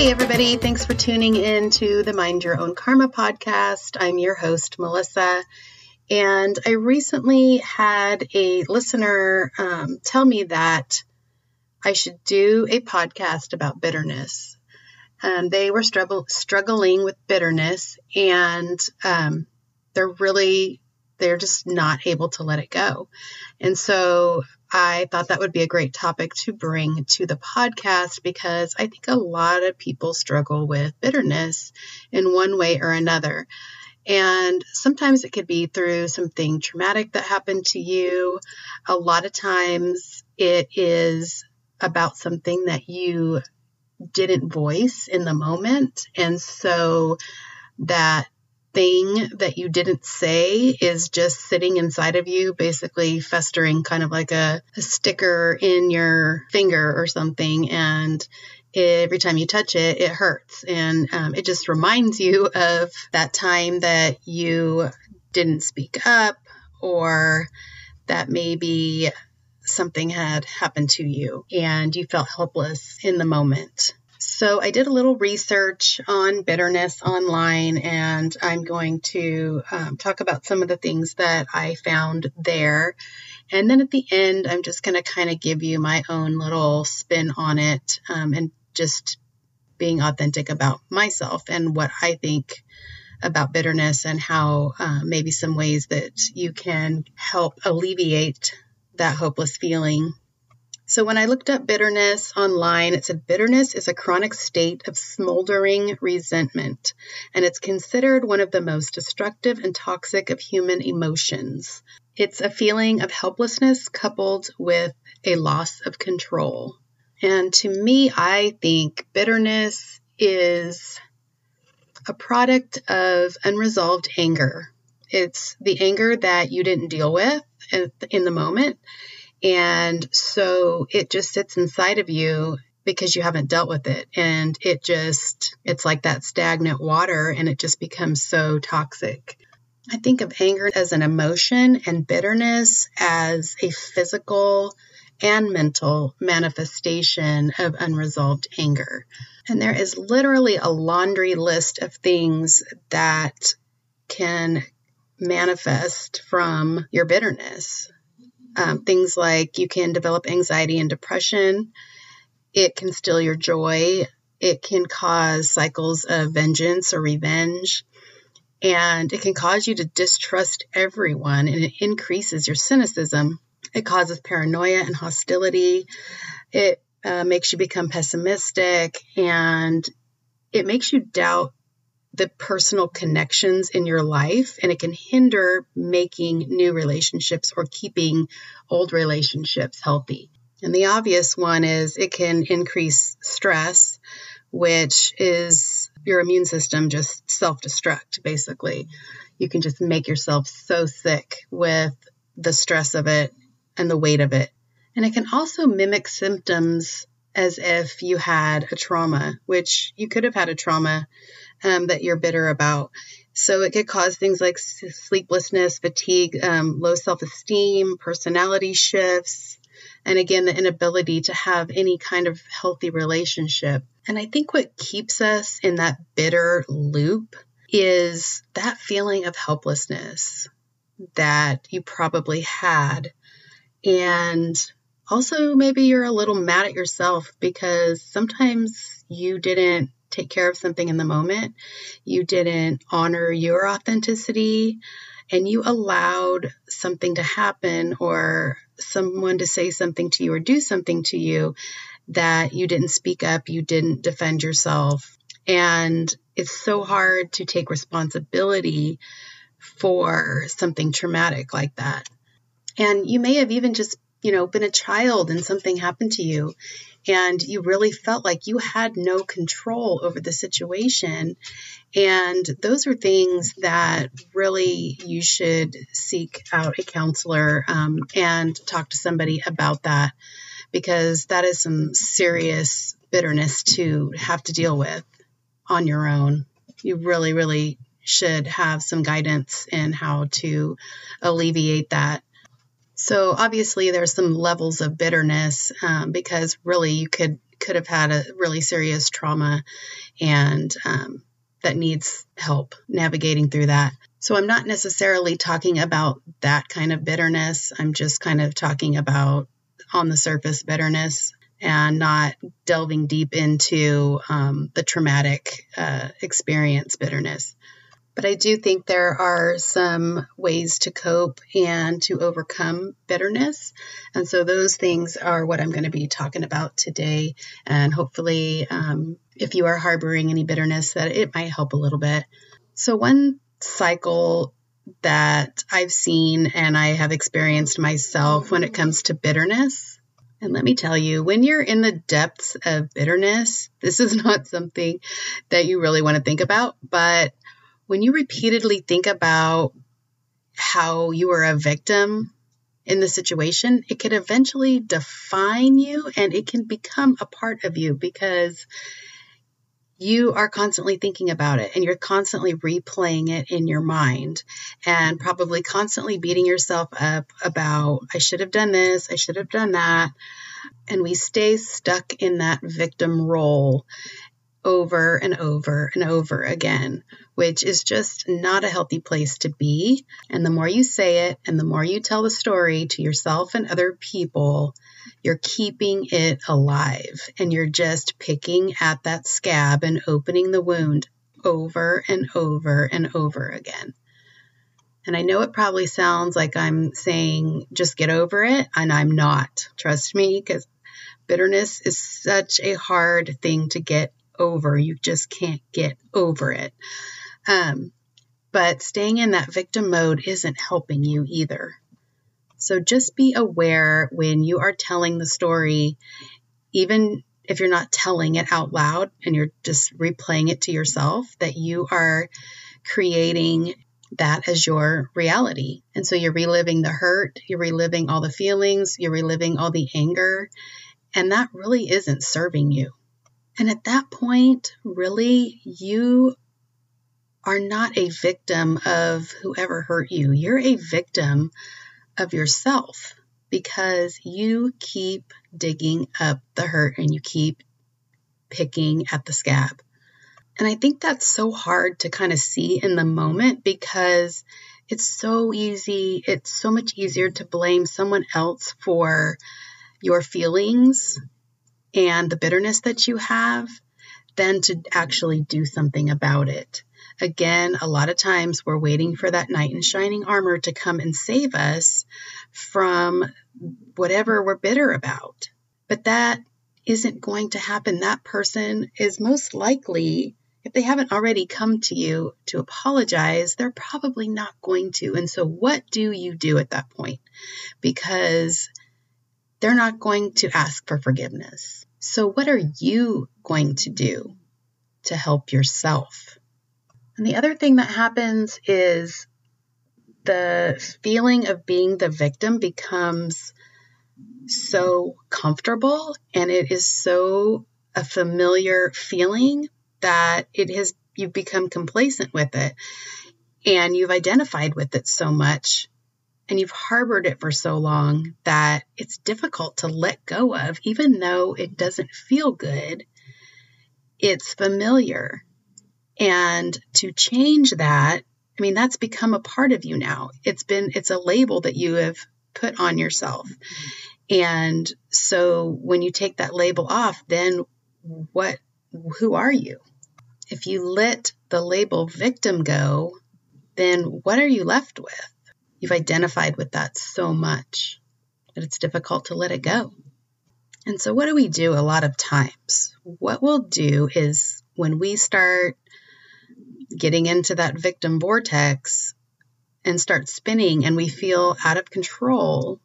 Hey, everybody. Thanks for tuning in to the Mind Your Own Karma podcast. I'm your host, Melissa. And I recently had a listener um, tell me that I should do a podcast about bitterness. Um, they were struggle, struggling with bitterness and um, they're really, they're just not able to let it go. And so I thought that would be a great topic to bring to the podcast because I think a lot of people struggle with bitterness in one way or another. And sometimes it could be through something traumatic that happened to you. A lot of times it is about something that you didn't voice in the moment. And so that thing that you didn't say is just sitting inside of you, basically festering kind of like a, a sticker in your finger or something. And every time you touch it, it hurts. And um, it just reminds you of that time that you didn't speak up or that maybe something had happened to you and you felt helpless in the moment. So I did a little research on bitterness online, and I'm going to um, talk about some of the things that I found there. And then at the end, I'm just going to kind of give you my own little spin on it um, and just being authentic about myself and what I think about bitterness and how uh, maybe some ways that you can help alleviate that hopeless feeling so when I looked up bitterness online, it said bitterness is a chronic state of smoldering resentment, and it's considered one of the most destructive and toxic of human emotions. It's a feeling of helplessness coupled with a loss of control. And to me, I think bitterness is a product of unresolved anger. It's the anger that you didn't deal with in the moment and so it just sits inside of you because you haven't dealt with it. And it just, it's like that stagnant water and it just becomes so toxic. I think of anger as an emotion and bitterness as a physical and mental manifestation of unresolved anger. And there is literally a laundry list of things that can manifest from your bitterness. Um, things like you can develop anxiety and depression. It can steal your joy. It can cause cycles of vengeance or revenge. And it can cause you to distrust everyone and it increases your cynicism. It causes paranoia and hostility. It uh, makes you become pessimistic and it makes you doubt the personal connections in your life and it can hinder making new relationships or keeping old relationships healthy. And the obvious one is it can increase stress, which is your immune system just self destruct, basically. You can just make yourself so sick with the stress of it and the weight of it. And it can also mimic symptoms as if you had a trauma, which you could have had a trauma um, that you're bitter about. So it could cause things like sleeplessness, fatigue, um, low self esteem, personality shifts, and again, the inability to have any kind of healthy relationship. And I think what keeps us in that bitter loop is that feeling of helplessness that you probably had. And also, maybe you're a little mad at yourself because sometimes you didn't take care of something in the moment. You didn't honor your authenticity and you allowed something to happen or someone to say something to you or do something to you that you didn't speak up, you didn't defend yourself. And it's so hard to take responsibility for something traumatic like that. And you may have even just, you know, been a child and something happened to you and you really felt like you had no control over the situation. And those are things that really you should seek out a counselor um, and talk to somebody about that because that is some serious bitterness to have to deal with on your own. You really, really should have some guidance in how to alleviate that so obviously there's some levels of bitterness um, because really you could could have had a really serious trauma and um, that needs help navigating through that. So I'm not necessarily talking about that kind of bitterness. I'm just kind of talking about on the surface bitterness and not delving deep into um, the traumatic uh, experience bitterness. But I do think there are some ways to cope and to overcome bitterness. And so those things are what I'm going to be talking about today. And hopefully, um, if you are harboring any bitterness, that it might help a little bit. So, one cycle that I've seen and I have experienced myself when it comes to bitterness and let me tell you, when you're in the depths of bitterness, this is not something that you really want to think about. But when you repeatedly think about how you are a victim in the situation, it could eventually define you and it can become a part of you because you are constantly thinking about it and you're constantly replaying it in your mind and probably constantly beating yourself up about, I should have done this, I should have done that. And we stay stuck in that victim role over and over and over again, which is just not a healthy place to be. And the more you say it and the more you tell the story to yourself and other people, you're keeping it alive and you're just picking at that scab and opening the wound over and over and over again. And I know it probably sounds like I'm saying just get over it, and I'm not. Trust me, because bitterness is such a hard thing to get over. You just can't get over it. Um, but staying in that victim mode isn't helping you either. So just be aware when you are telling the story, even if you're not telling it out loud and you're just replaying it to yourself, that you are creating that as your reality. And so you're reliving the hurt, you're reliving all the feelings, you're reliving all the anger, and that really isn't serving you. And at that point, really, you are not a victim of whoever hurt you. You're a victim of yourself because you keep digging up the hurt and you keep picking at the scab. And I think that's so hard to kind of see in the moment because it's so easy, it's so much easier to blame someone else for your feelings and the bitterness that you have than to actually do something about it. Again, a lot of times we're waiting for that knight in shining armor to come and save us from whatever we're bitter about. But that isn't going to happen. That person is most likely, if they haven't already come to you to apologize, they're probably not going to. And so, what do you do at that point? Because they're not going to ask for forgiveness. So, what are you going to do to help yourself? And the other thing that happens is the feeling of being the victim becomes so comfortable and it is so a familiar feeling that it has you've become complacent with it and you've identified with it so much and you've harbored it for so long that it's difficult to let go of, even though it doesn't feel good. It's familiar. And to change that, I mean, that's become a part of you now. It's been, it's a label that you have put on yourself. And so when you take that label off, then what, who are you? If you let the label victim go, then what are you left with? You've identified with that so much that it's difficult to let it go. And so, what do we do a lot of times? What we'll do is when we start getting into that victim vortex and start spinning and we feel out of control,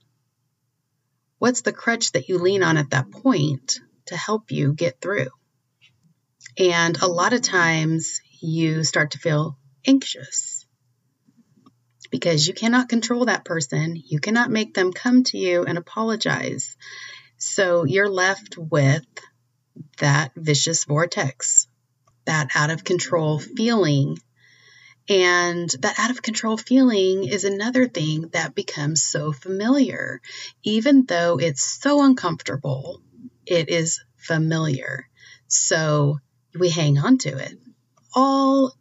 what's the crutch that you lean on at that point to help you get through? And a lot of times you start to feel anxious because you cannot control that person. You cannot make them come to you and apologize. So you're left with that vicious vortex, that out of control feeling. And that out of control feeling is another thing that becomes so familiar. Even though it's so uncomfortable, it is familiar. So we hang on to it. All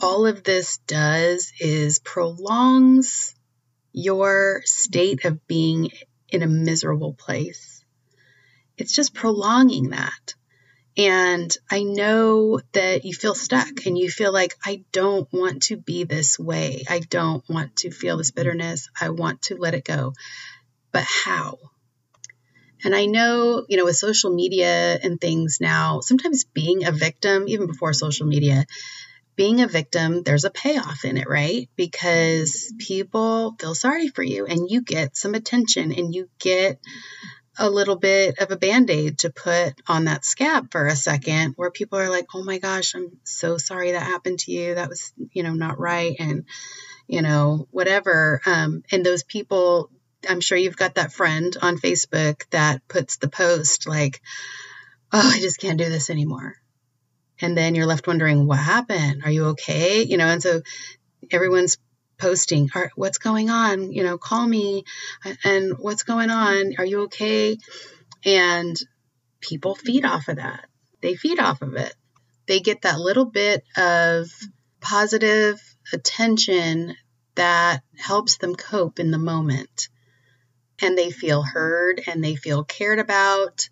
all of this does is prolongs your state of being in a miserable place. It's just prolonging that. And I know that you feel stuck and you feel like, I don't want to be this way. I don't want to feel this bitterness. I want to let it go. But how? And I know, you know, with social media and things now, sometimes being a victim, even before social media, being a victim, there's a payoff in it, right? Because people feel sorry for you and you get some attention and you get a little bit of a band aid to put on that scab for a second where people are like, oh my gosh, I'm so sorry that happened to you. That was, you know, not right. And, you know, whatever. Um, and those people, I'm sure you've got that friend on Facebook that puts the post like, oh, I just can't do this anymore. And then you're left wondering, what happened? Are you okay? You know, and so everyone's posting what's going on? You know call me. And what's going on? Are you okay? And people feed off of that. They feed off of it. They get that little bit of positive attention that helps them cope in the moment. And they feel heard and they feel cared about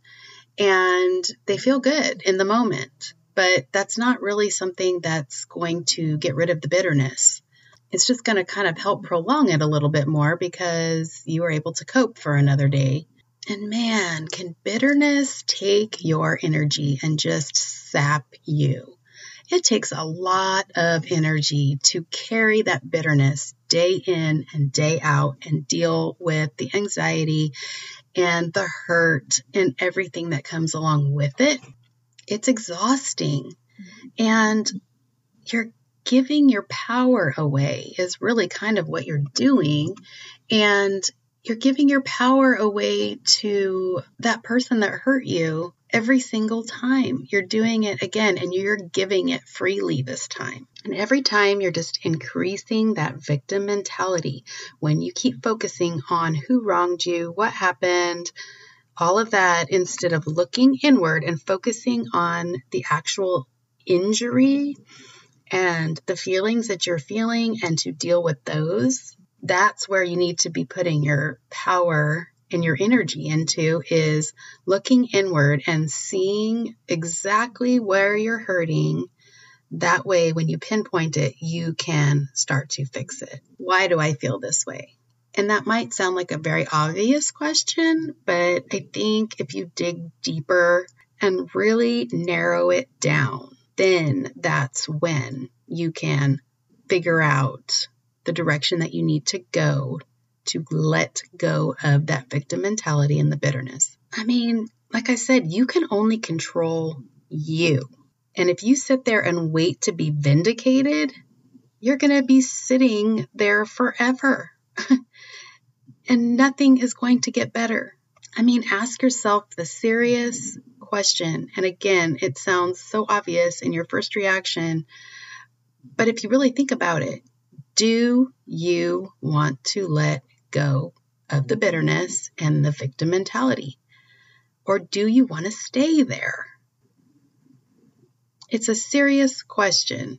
and they feel good in the moment but that's not really something that's going to get rid of the bitterness it's just going to kind of help prolong it a little bit more because you were able to cope for another day. And man, can bitterness take your energy and just sap you? It takes a lot of energy to carry that bitterness day in and day out and deal with the anxiety and the hurt and everything that comes along with it. It's exhausting. And you're giving your power away is really kind of what you're doing. And you're giving your power away to that person that hurt you every single time. You're doing it again and you're giving it freely this time. And every time you're just increasing that victim mentality when you keep focusing on who wronged you, what happened, all of that instead of looking inward and focusing on the actual injury and the feelings that you're feeling and to deal with those, that's where you need to be putting your power and your energy into is looking inward and seeing exactly where you're hurting. That way, when you pinpoint it, you can start to fix it. Why do I feel this way? And that might sound like a very obvious question, but I think if you dig deeper and really narrow it down, then that's when you can figure out the direction that you need to go to let go of that victim mentality and the bitterness. I mean, like I said, you can only control you. And if you sit there and wait to be vindicated, you're going to be sitting there forever. and nothing is going to get better. I mean, ask yourself the serious question. And again, it sounds so obvious in your first reaction, but if you really think about it, do you want to let go of the bitterness and the victim mentality? Or do you want to stay there? It's a serious question.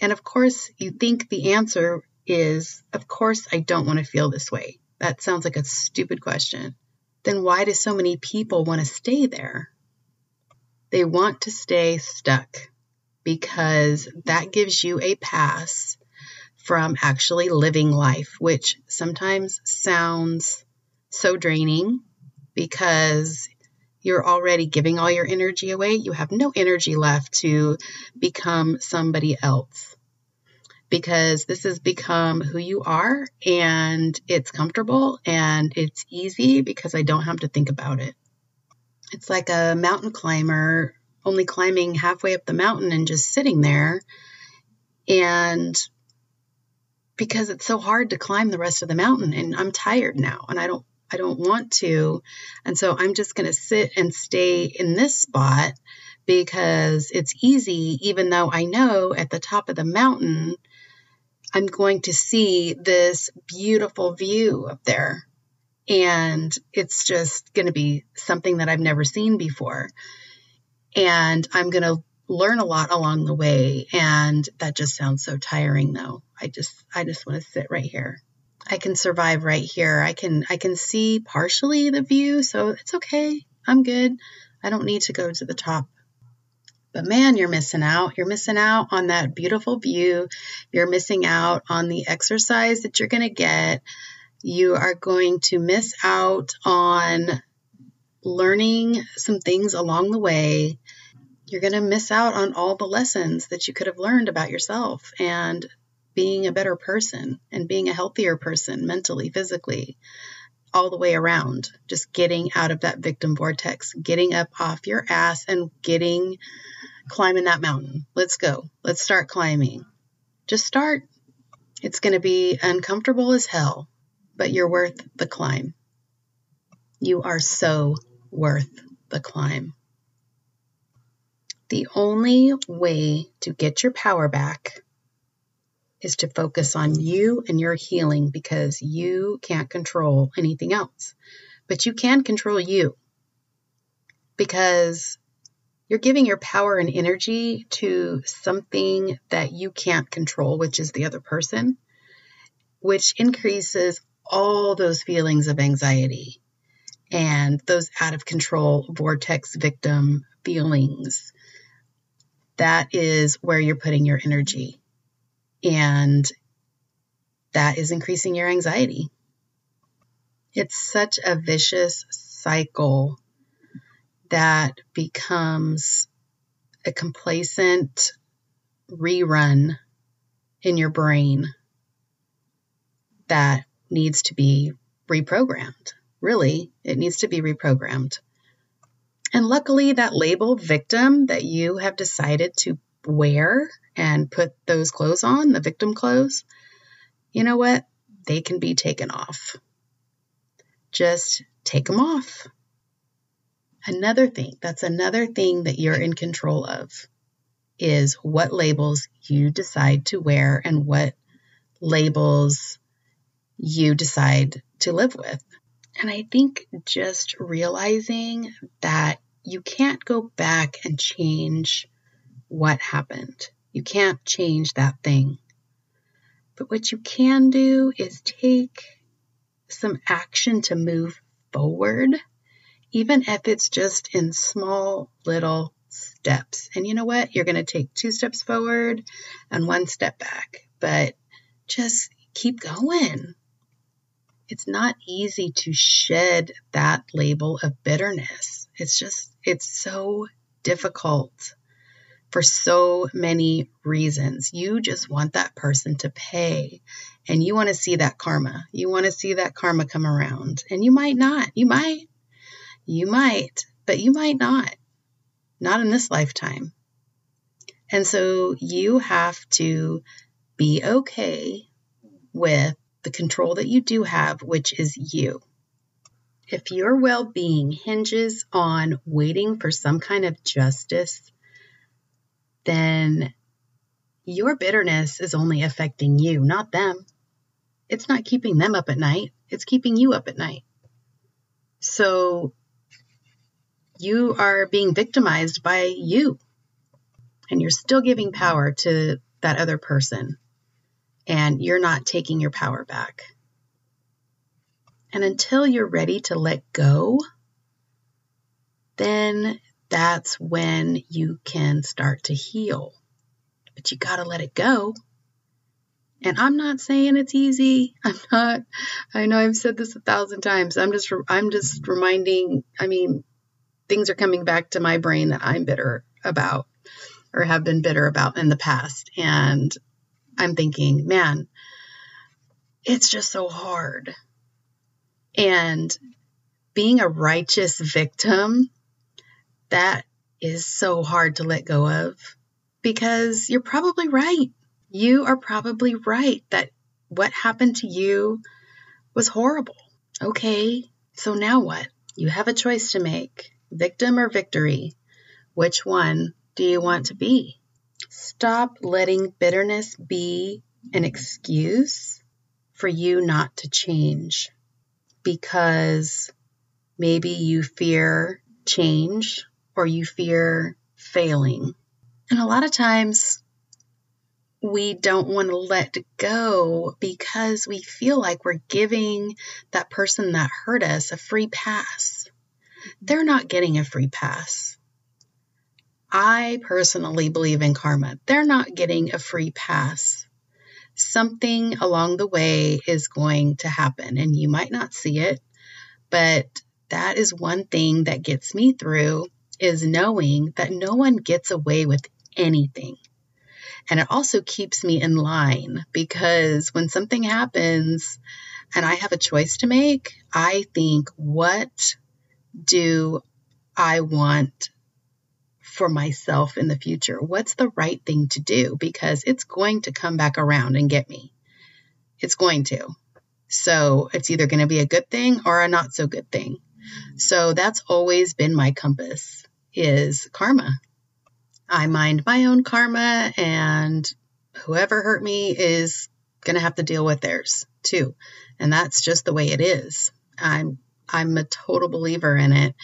And of course, you think the answer is, of course, I don't want to feel this way. That sounds like a stupid question. Then why do so many people want to stay there? They want to stay stuck because that gives you a pass from actually living life, which sometimes sounds so draining because you're already giving all your energy away. You have no energy left to become somebody else because this has become who you are and it's comfortable and it's easy because I don't have to think about it. It's like a mountain climber only climbing halfway up the mountain and just sitting there. And because it's so hard to climb the rest of the mountain and I'm tired now and I don't I don't want to. And so I'm just going to sit and stay in this spot because it's easy even though I know at the top of the mountain I'm going to see this beautiful view up there. And it's just going to be something that I've never seen before. and I'm going to learn a lot along the way. And that just sounds so tiring though. I just, I just want to sit right here. I can survive right here. I can, I can see partially the view. So it's okay. I'm good. I don't need to go to the top. But man, you're missing out. You're missing out on that beautiful view. You're missing out on the exercise that you're going to get. You are going to miss out on learning some things along the way. You're going to miss out on all the lessons that you could have learned about yourself and being a better person and being a healthier person mentally, physically, all the way around. Just getting out of that victim vortex, getting up off your ass and getting climbing that mountain. Let's go. Let's start climbing. Just start. It's going to be uncomfortable as hell, but you're worth the climb. You are so worth the climb. The only way to get your power back is to focus on you and your healing because you can't control anything else. But you can control you because you're giving your power and energy to something that you can't control, which is the other person, which increases all those feelings of anxiety and those out of control vortex victim feelings. That is where you're putting your energy. And that is increasing your anxiety. It's such a vicious cycle that becomes a complacent rerun in your brain that needs to be reprogrammed. Really, it needs to be reprogrammed. And luckily, that label victim that you have decided to wear and put those clothes on, the victim clothes, you know what? They can be taken off. Just take them off. Another thing, that's another thing that you're in control of, is what labels you decide to wear and what labels you decide to live with. And I think just realizing that you can't go back and change what happened. You can't change that thing. But what you can do is take some action to move forward even if it's just in small little steps. And you know what? You're going to take two steps forward and one step back, but just keep going. It's not easy to shed that label of bitterness. It's just, it's so difficult for so many reasons. You just want that person to pay and you want to see that karma. You want to see that karma come around and you might not. You might. You might, but you might not. Not in this lifetime. And so you have to be okay with the control that you do have, which is you. If your well being hinges on waiting for some kind of justice, then your bitterness is only affecting you, not them. It's not keeping them up at night, it's keeping you up at night. So you are being victimized by you. And you're still giving power to that other person. And you're not taking your power back. And until you're ready to let go, then that's when you can start to heal. But you got to let it go. And I'm not saying it's easy. I'm not I know I've said this a thousand times. I'm just I'm just reminding, I mean, things are coming back to my brain that I'm bitter about or have been bitter about in the past. And I'm thinking, man, it's just so hard. And being a righteous victim, that is so hard to let go of because you're probably right. You are probably right that what happened to you was horrible. Okay, so now what? You have a choice to make victim or victory? Which one do you want to be? Stop letting bitterness be an excuse for you not to change because maybe you fear change or you fear failing. And a lot of times we don't want to let go because we feel like we're giving that person that hurt us a free pass. They're not getting a free pass. I personally believe in karma. They're not getting a free pass. Something along the way is going to happen, and you might not see it, but that is one thing that gets me through is knowing that no one gets away with anything. And it also keeps me in line because when something happens and I have a choice to make, I think, what do I want for myself in the future? What's the right thing to do? Because it's going to come back around and get me. It's going to. So it's either going to be a good thing or a not so good thing. So that's always been my compass is karma. I mind my own karma and whoever hurt me is going to have to deal with theirs too. And that's just the way it is. I'm I'm a total believer in it.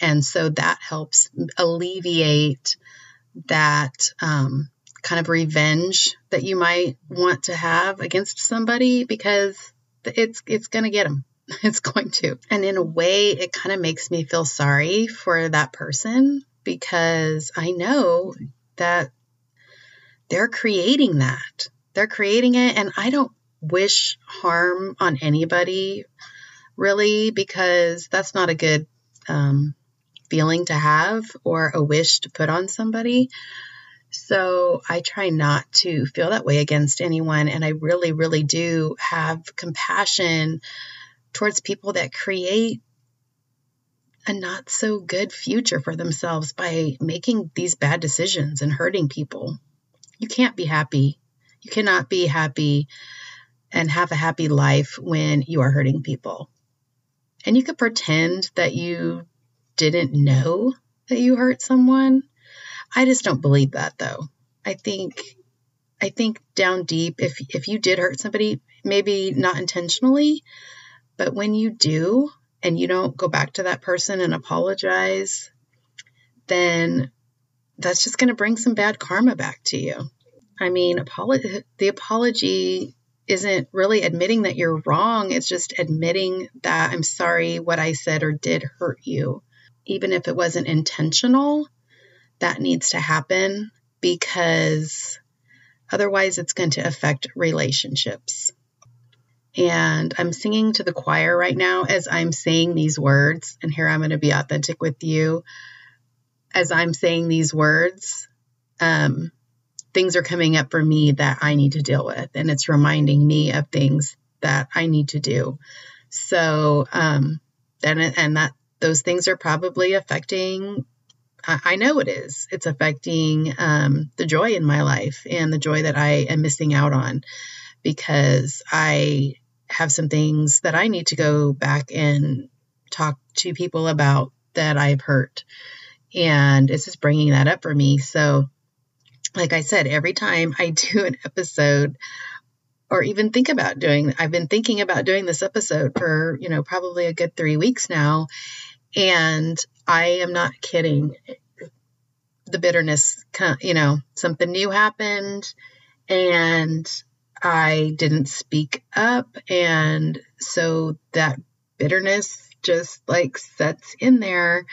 And so that helps alleviate that um, kind of revenge that you might want to have against somebody because it's it's going to get them. It's going to. And in a way, it kind of makes me feel sorry for that person because I know that they're creating that. They're creating it, and I don't wish harm on anybody really because that's not a good um, feeling to have or a wish to put on somebody. So I try not to feel that way against anyone. And I really, really do have compassion towards people that create a not so good future for themselves by making these bad decisions and hurting people. You can't be happy. You cannot be happy and have a happy life when you are hurting people. And you could pretend that you didn't know that you hurt someone. I just don't believe that though. I think I think down deep if if you did hurt somebody, maybe not intentionally, but when you do, and you don't go back to that person and apologize, then that's just going to bring some bad karma back to you. I mean, apolo- the apology isn't really admitting that you're wrong, it's just admitting that I'm sorry what I said or did hurt you. Even if it wasn't intentional, that needs to happen because otherwise it's going to affect relationships. And I'm singing to the choir right now as I'm saying these words. And here I'm going to be authentic with you. As I'm saying these words, um, things are coming up for me that I need to deal with. And it's reminding me of things that I need to do. So, um, and, and that those things are probably affecting I know it is. It's affecting um, the joy in my life and the joy that I am missing out on because I have some things that I need to go back and talk to people about that I've hurt. And it's just bringing that up for me. So, like I said, every time I do an episode or even think about doing, I've been thinking about doing this episode for, you know, probably a good three weeks now. And I am not kidding. The bitterness, you know, something new happened and I didn't speak up. And so that bitterness just like sets in there.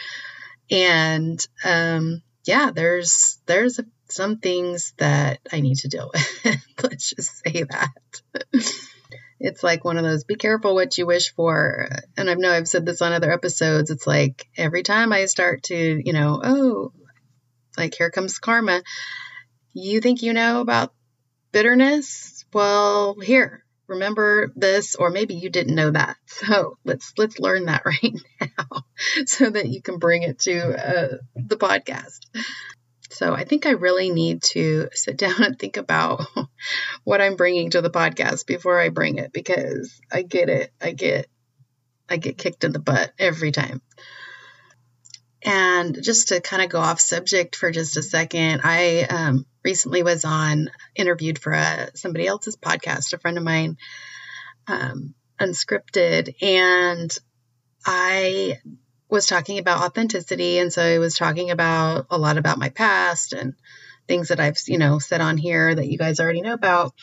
And um, yeah, there's there's some things that I need to deal with. Let's just say that. it's like one of those be careful what you wish for. And I know I've said this on other episodes. It's like every time I start to, you know, oh, like here comes karma. You think you know about bitterness? Well, here, remember this or maybe you didn't know that. So let's let's learn that right now so that you can bring it to uh, the podcast. So i think i really need to sit down and think about what i'm bringing to the podcast before i bring it because i get it i get i get kicked in the butt every time. And just to kind of go off subject for just a second, I um, recently was on interviewed for a, somebody else's podcast, a friend of mine, um, unscripted, and I was talking about authenticity. And so I was talking about a lot about my past and things that I've, you know, said on here that you guys already know about.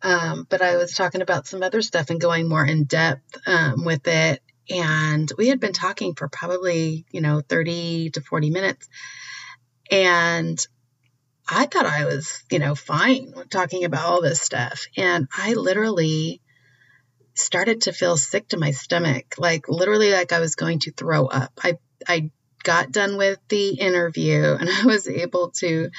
Um, but I was talking about some other stuff and going more in depth um, with it. And we had been talking for probably, you know, 30 to 40 minutes. And I thought I was, you know, fine talking about all this stuff. And I literally started to feel sick to my stomach, like literally like I was going to throw up. I I got done with the interview and I was able to,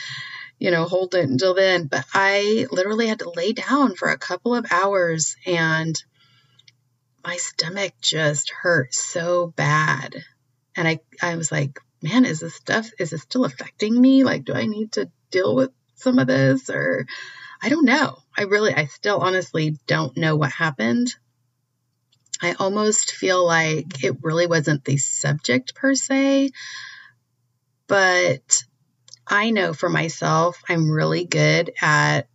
you know, hold it until then, but I literally had to lay down for a couple of hours and my stomach just hurt so bad. And I I was like, man, is this stuff is this still affecting me? Like do I need to deal with some of this or I don't know. I really I still honestly don't know what happened. I almost feel like it really wasn't the subject per se, but I know for myself, I'm really good at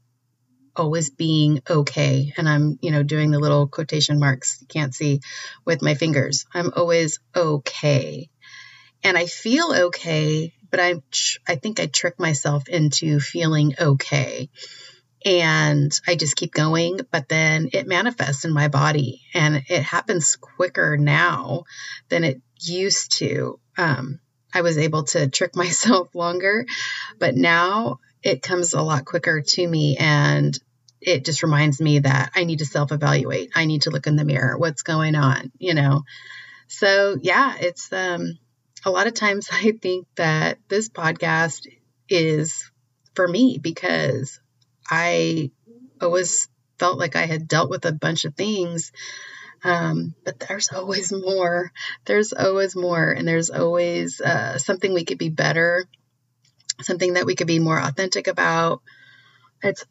always being okay. And I'm, you know, doing the little quotation marks you can't see with my fingers. I'm always okay. And I feel okay, but I, I think I trick myself into feeling okay and I just keep going, but then it manifests in my body and it happens quicker now than it used to. Um, I was able to trick myself longer, but now it comes a lot quicker to me and it just reminds me that I need to self evaluate. I need to look in the mirror. What's going on? You know? So, yeah, it's um, a lot of times I think that this podcast is for me because I always felt like I had dealt with a bunch of things. Um, but there's always more. There's always more. And there's always uh, something we could be better, something that we could be more authentic about. It's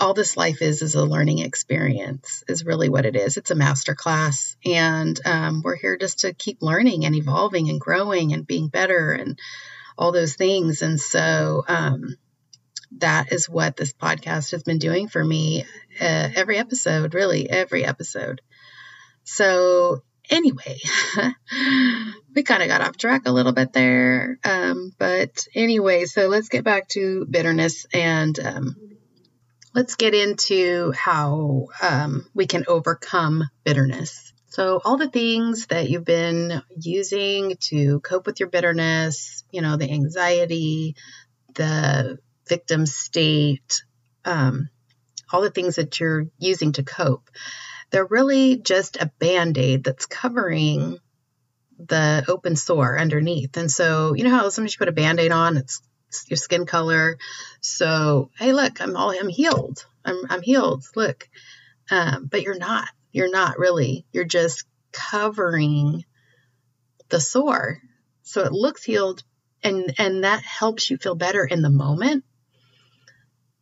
all this life is is a learning experience is really what it is it's a master class and um, we're here just to keep learning and evolving and growing and being better and all those things and so um, that is what this podcast has been doing for me uh, every episode, really, every episode. So, anyway, we kind of got off track a little bit there. Um, but anyway, so let's get back to bitterness and um, let's get into how um, we can overcome bitterness. So, all the things that you've been using to cope with your bitterness, you know, the anxiety, the victim state, um, all the things that you're using to cope, they're really just a band aid that's covering the open sore underneath. And so, you know how sometimes you put a band aid on, it's your skin color. So, hey, look, I'm all I'm healed. I'm I'm healed. Look, um, but you're not. You're not really. You're just covering the sore, so it looks healed, and and that helps you feel better in the moment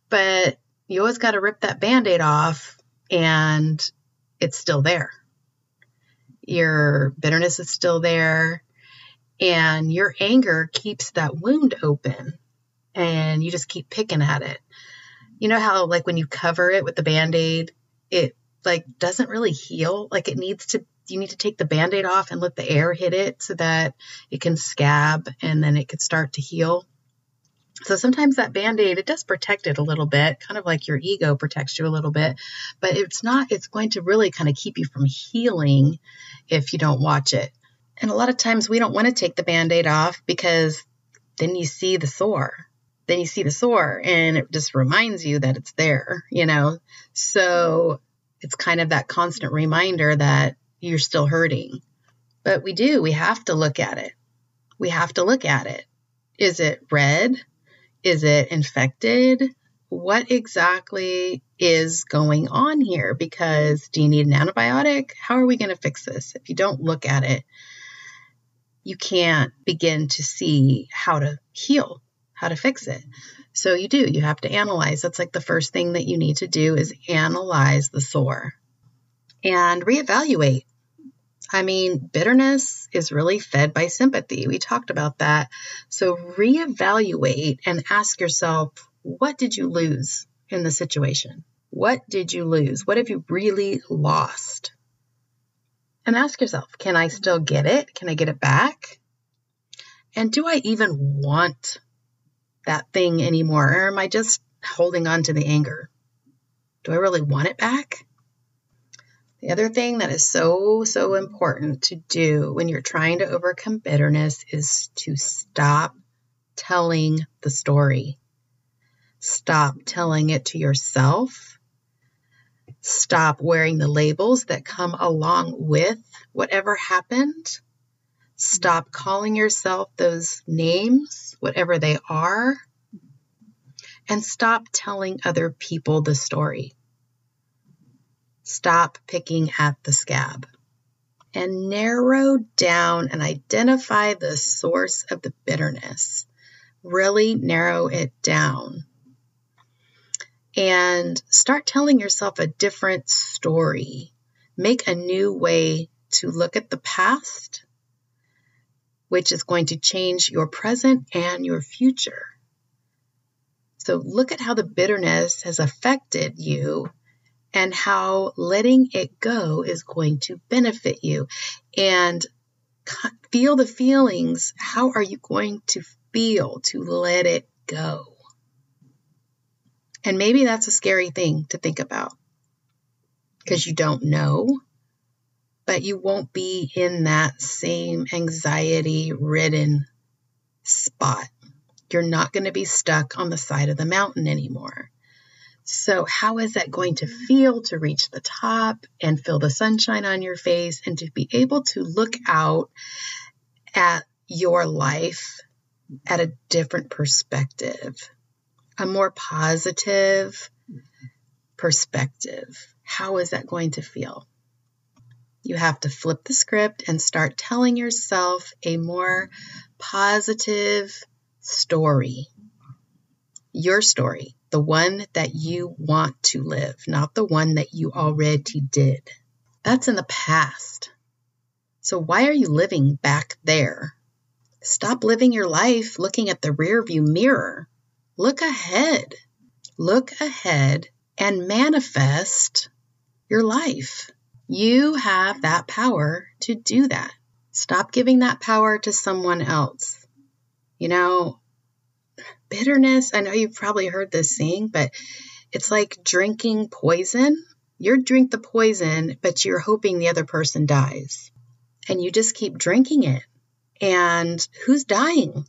but you always got to rip that band aid off and it's still there. Your bitterness is still there and your anger keeps that wound open and you just keep picking at it. You know how, like, when you cover it with the band aid, it like doesn't really heal. Like, it needs to, you need to take the band aid off and let the air hit it so that it can scab and then it can start to heal. So sometimes that band aid, it does protect it a little bit, kind of like your ego protects you a little bit, but it's not, it's going to really kind of keep you from healing if you don't watch it. And a lot of times we don't want to take the band aid off because then you see the sore. Then you see the sore and it just reminds you that it's there, you know? So it's kind of that constant reminder that you're still hurting. But we do, we have to look at it. We have to look at it. Is it red? Is it infected? What exactly is going on here? Because do you need an antibiotic? How are we going to fix this? If you don't look at it, you can't begin to see how to heal, how to fix it. So you do, you have to analyze. That's like the first thing that you need to do is analyze the sore and reevaluate. I mean, bitterness is really fed by sympathy. We talked about that. So reevaluate and ask yourself, what did you lose in the situation? What did you lose? What have you really lost? And ask yourself can I still get it? Can I get it back? And do I even want that thing anymore? Or am I just holding on to the anger? Do I really want it back? The other thing that is so, so important to do when you're trying to overcome bitterness is to stop telling the story. Stop telling it to yourself. Stop wearing the labels that come along with whatever happened. Stop calling yourself those names, whatever they are. And stop telling other people the story. Stop picking at the scab and narrow down and identify the source of the bitterness. Really narrow it down. And start telling yourself a different story. Make a new way to look at the past, which is going to change your present and your future. So look at how the bitterness has affected you and how letting it go is going to benefit you. And feel the feelings. How are you going to feel to let it go? And maybe that's a scary thing to think about because you don't know, but you won't be in that same anxiety ridden spot. You're not going to be stuck on the side of the mountain anymore. So, how is that going to feel to reach the top and feel the sunshine on your face and to be able to look out at your life at a different perspective, a more positive perspective? How is that going to feel? You have to flip the script and start telling yourself a more positive story. Your story the one that you want to live, not the one that you already did. That's in the past. So why are you living back there? Stop living your life looking at the rearview mirror. Look ahead. Look ahead and manifest your life. You have that power to do that. Stop giving that power to someone else. You know, bitterness, I know you've probably heard this saying, but it's like drinking poison. You drink the poison, but you're hoping the other person dies. And you just keep drinking it. And who's dying?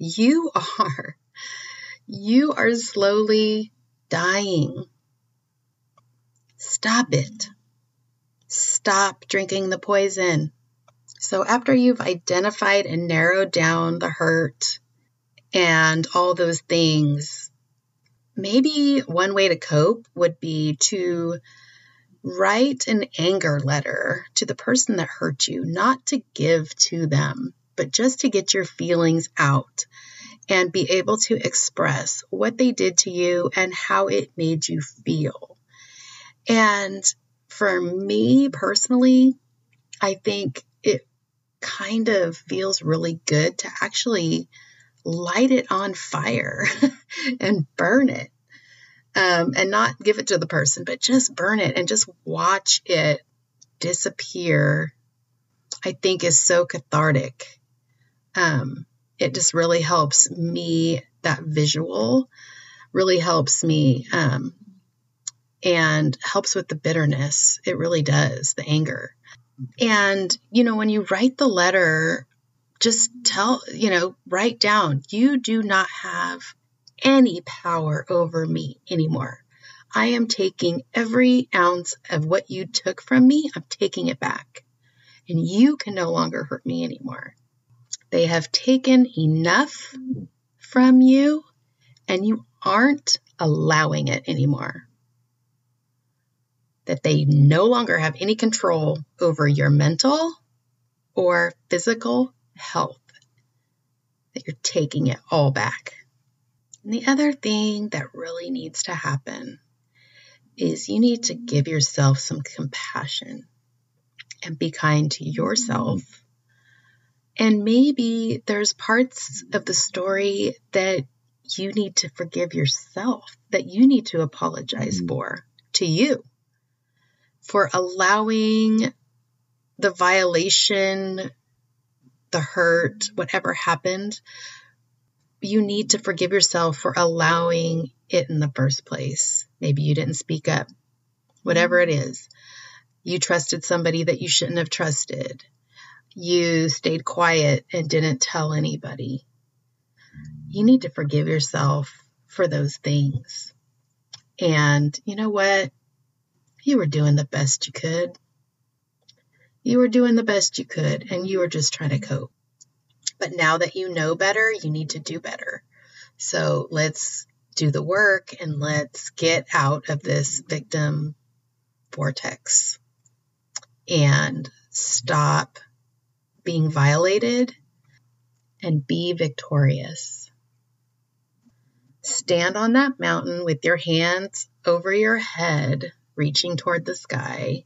You are. You are slowly dying. Stop it. Stop drinking the poison. So, after you've identified and narrowed down the hurt, and all those things. Maybe one way to cope would be to write an anger letter to the person that hurt you, not to give to them, but just to get your feelings out and be able to express what they did to you and how it made you feel. And for me personally, I think it kind of feels really good to actually light it on fire and burn it. Um, and not give it to the person, but just burn it and just watch it disappear, I think is so cathartic. Um, it just really helps me, that visual really helps me um, and helps with the bitterness. It really does, the anger. And, you know, when you write the letter, just tell, you know, write down, you do not have any power over me anymore. I am taking every ounce of what you took from me, I'm taking it back. And you can no longer hurt me anymore. They have taken enough from you, and you aren't allowing it anymore. That they no longer have any control over your mental or physical health, that you're taking it all back. And the other thing that really needs to happen is you need to give yourself some compassion and be kind to yourself. And maybe there's parts of the story that you need to forgive yourself, that you need to apologize mm-hmm. for to you, for allowing the violation, the hurt, whatever happened, you need to forgive yourself for allowing it in the first place. Maybe you didn't speak up, whatever it is. You trusted somebody that you shouldn't have trusted. You stayed quiet and didn't tell anybody. You need to forgive yourself for those things. And you know what? You were doing the best you could. You were doing the best you could, and you were just trying to cope. But now that you know better, you need to do better. So let's do the work and let's get out of this victim vortex and stop being violated and be victorious. Stand on that mountain with your hands over your head, reaching toward the sky,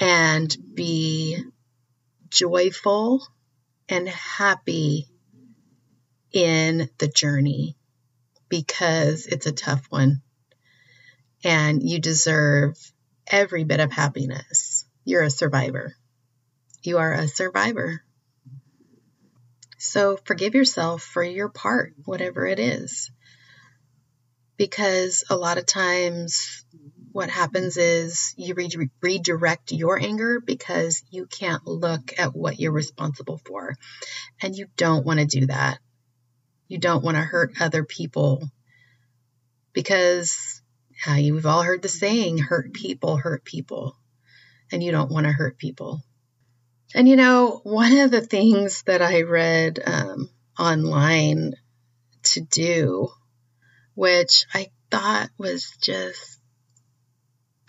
and be joyful and happy in the journey because it's a tough one and you deserve every bit of happiness. You're a survivor. You are a survivor. So forgive yourself for your part, whatever it is. Because a lot of times what happens is you re- redirect your anger because you can't look at what you're responsible for. And you don't want to do that. You don't want to hurt other people because uh, you've all heard the saying, hurt people, hurt people. And you don't want to hurt people. And you know, one of the things that I read um, online to do, which I thought was just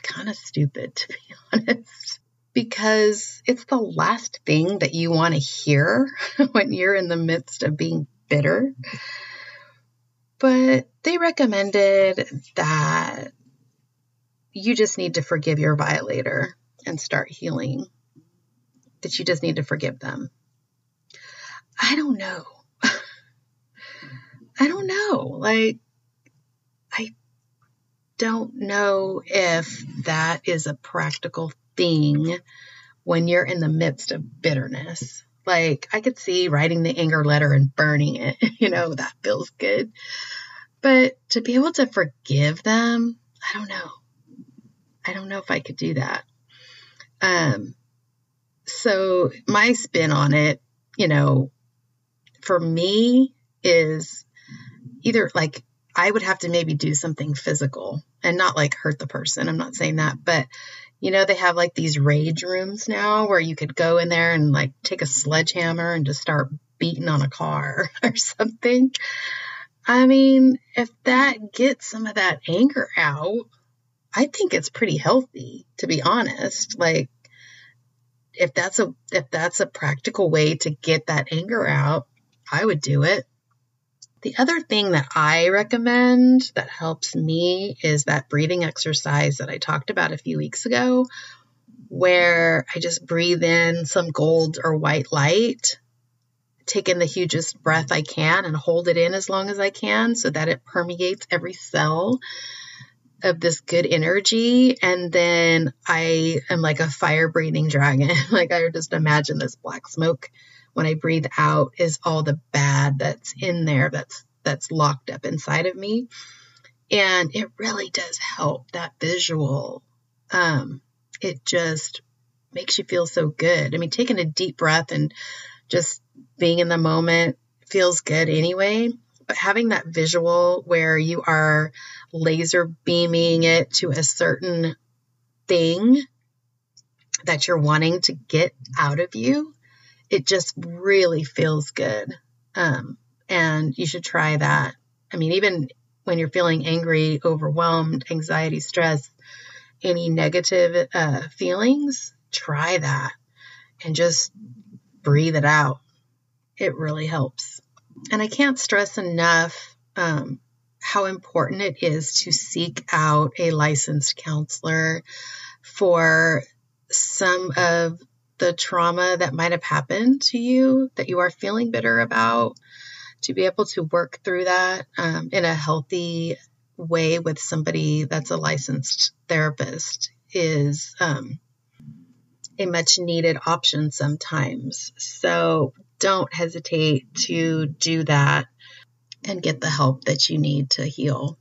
kind of stupid, to be honest, because it's the last thing that you want to hear when you're in the midst of being bitter. But they recommended that you just need to forgive your violator and start healing, that you just need to forgive them. I don't know. I don't know. Like, I don't know if that is a practical thing when you're in the midst of bitterness. Like, I could see writing the anger letter and burning it, you know, that feels good. But to be able to forgive them, I don't know. I don't know if I could do that. Um, so my spin on it, you know, for me is either like I would have to maybe do something physical and not like hurt the person. I'm not saying that, but you know, they have like these rage rooms now where you could go in there and like take a sledgehammer and just start beating on a car or something. I mean, if that gets some of that anger out, I think it's pretty healthy, to be honest. Like, if that's a if that's a practical way to get that anger out, I would do it. The other thing that I recommend that helps me is that breathing exercise that I talked about a few weeks ago, where I just breathe in some gold or white light, take in the hugest breath I can and hold it in as long as I can so that it permeates every cell of this good energy. And then I am like a fire breathing dragon. like I just imagine this black smoke when I breathe out is all the bad that's in there that's that's locked up inside of me. And it really does help that visual. Um, it just makes you feel so good. I mean, taking a deep breath and just being in the moment feels good anyway. Having that visual where you are laser beaming it to a certain thing that you're wanting to get out of you it just really feels good. Um, and you should try that. I mean, even when you're feeling angry, overwhelmed, anxiety, stress, any negative uh, feelings, try that and just breathe it out. It really helps. And I can't stress enough um, how important it is to seek out a licensed counselor for some of the trauma that might have happened to you that you are feeling bitter about, to be able to work through that um, in a healthy way with somebody that's a licensed therapist is um, a much needed option sometimes. So don't hesitate to do that and get the help that you need to heal.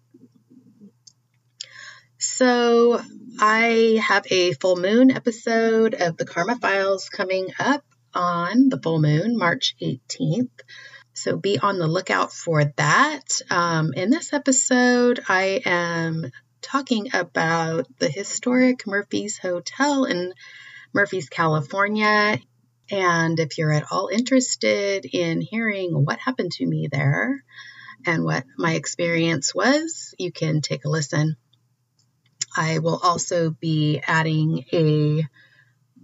So, I have a full moon episode of the Karma Files coming up on the full moon, March 18th. So be on the lookout for that. Um, in this episode, I am talking about the historic Murphy's Hotel in Murphy's, California. And if you're at all interested in hearing what happened to me there and what my experience was, you can take a listen. I will also be adding a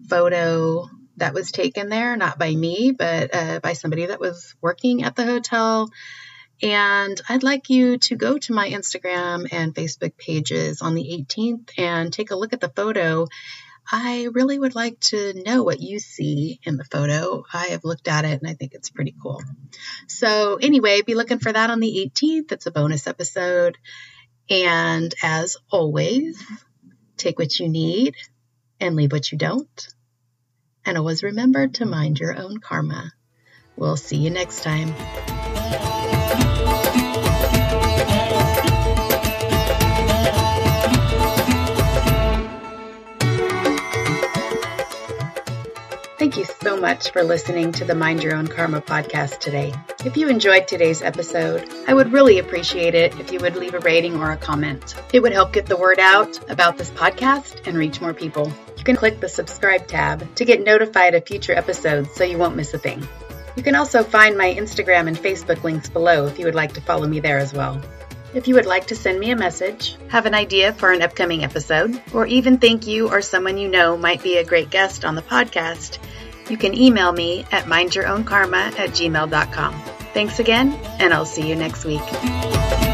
photo that was taken there, not by me, but uh, by somebody that was working at the hotel. And I'd like you to go to my Instagram and Facebook pages on the 18th and take a look at the photo. I really would like to know what you see in the photo. I have looked at it and I think it's pretty cool. So, anyway, be looking for that on the 18th. It's a bonus episode. And as always, take what you need and leave what you don't. And always remember to mind your own karma. We'll see you next time. Thank you so much for listening to the Mind Your Own Karma podcast today. If you enjoyed today's episode, I would really appreciate it if you would leave a rating or a comment. It would help get the word out about this podcast and reach more people. You can click the subscribe tab to get notified of future episodes so you won't miss a thing. You can also find my Instagram and Facebook links below if you would like to follow me there as well. If you would like to send me a message, have an idea for an upcoming episode, or even think you or someone you know might be a great guest on the podcast, you can email me at mindyourownkarma at gmail.com. Thanks again, and I'll see you next week.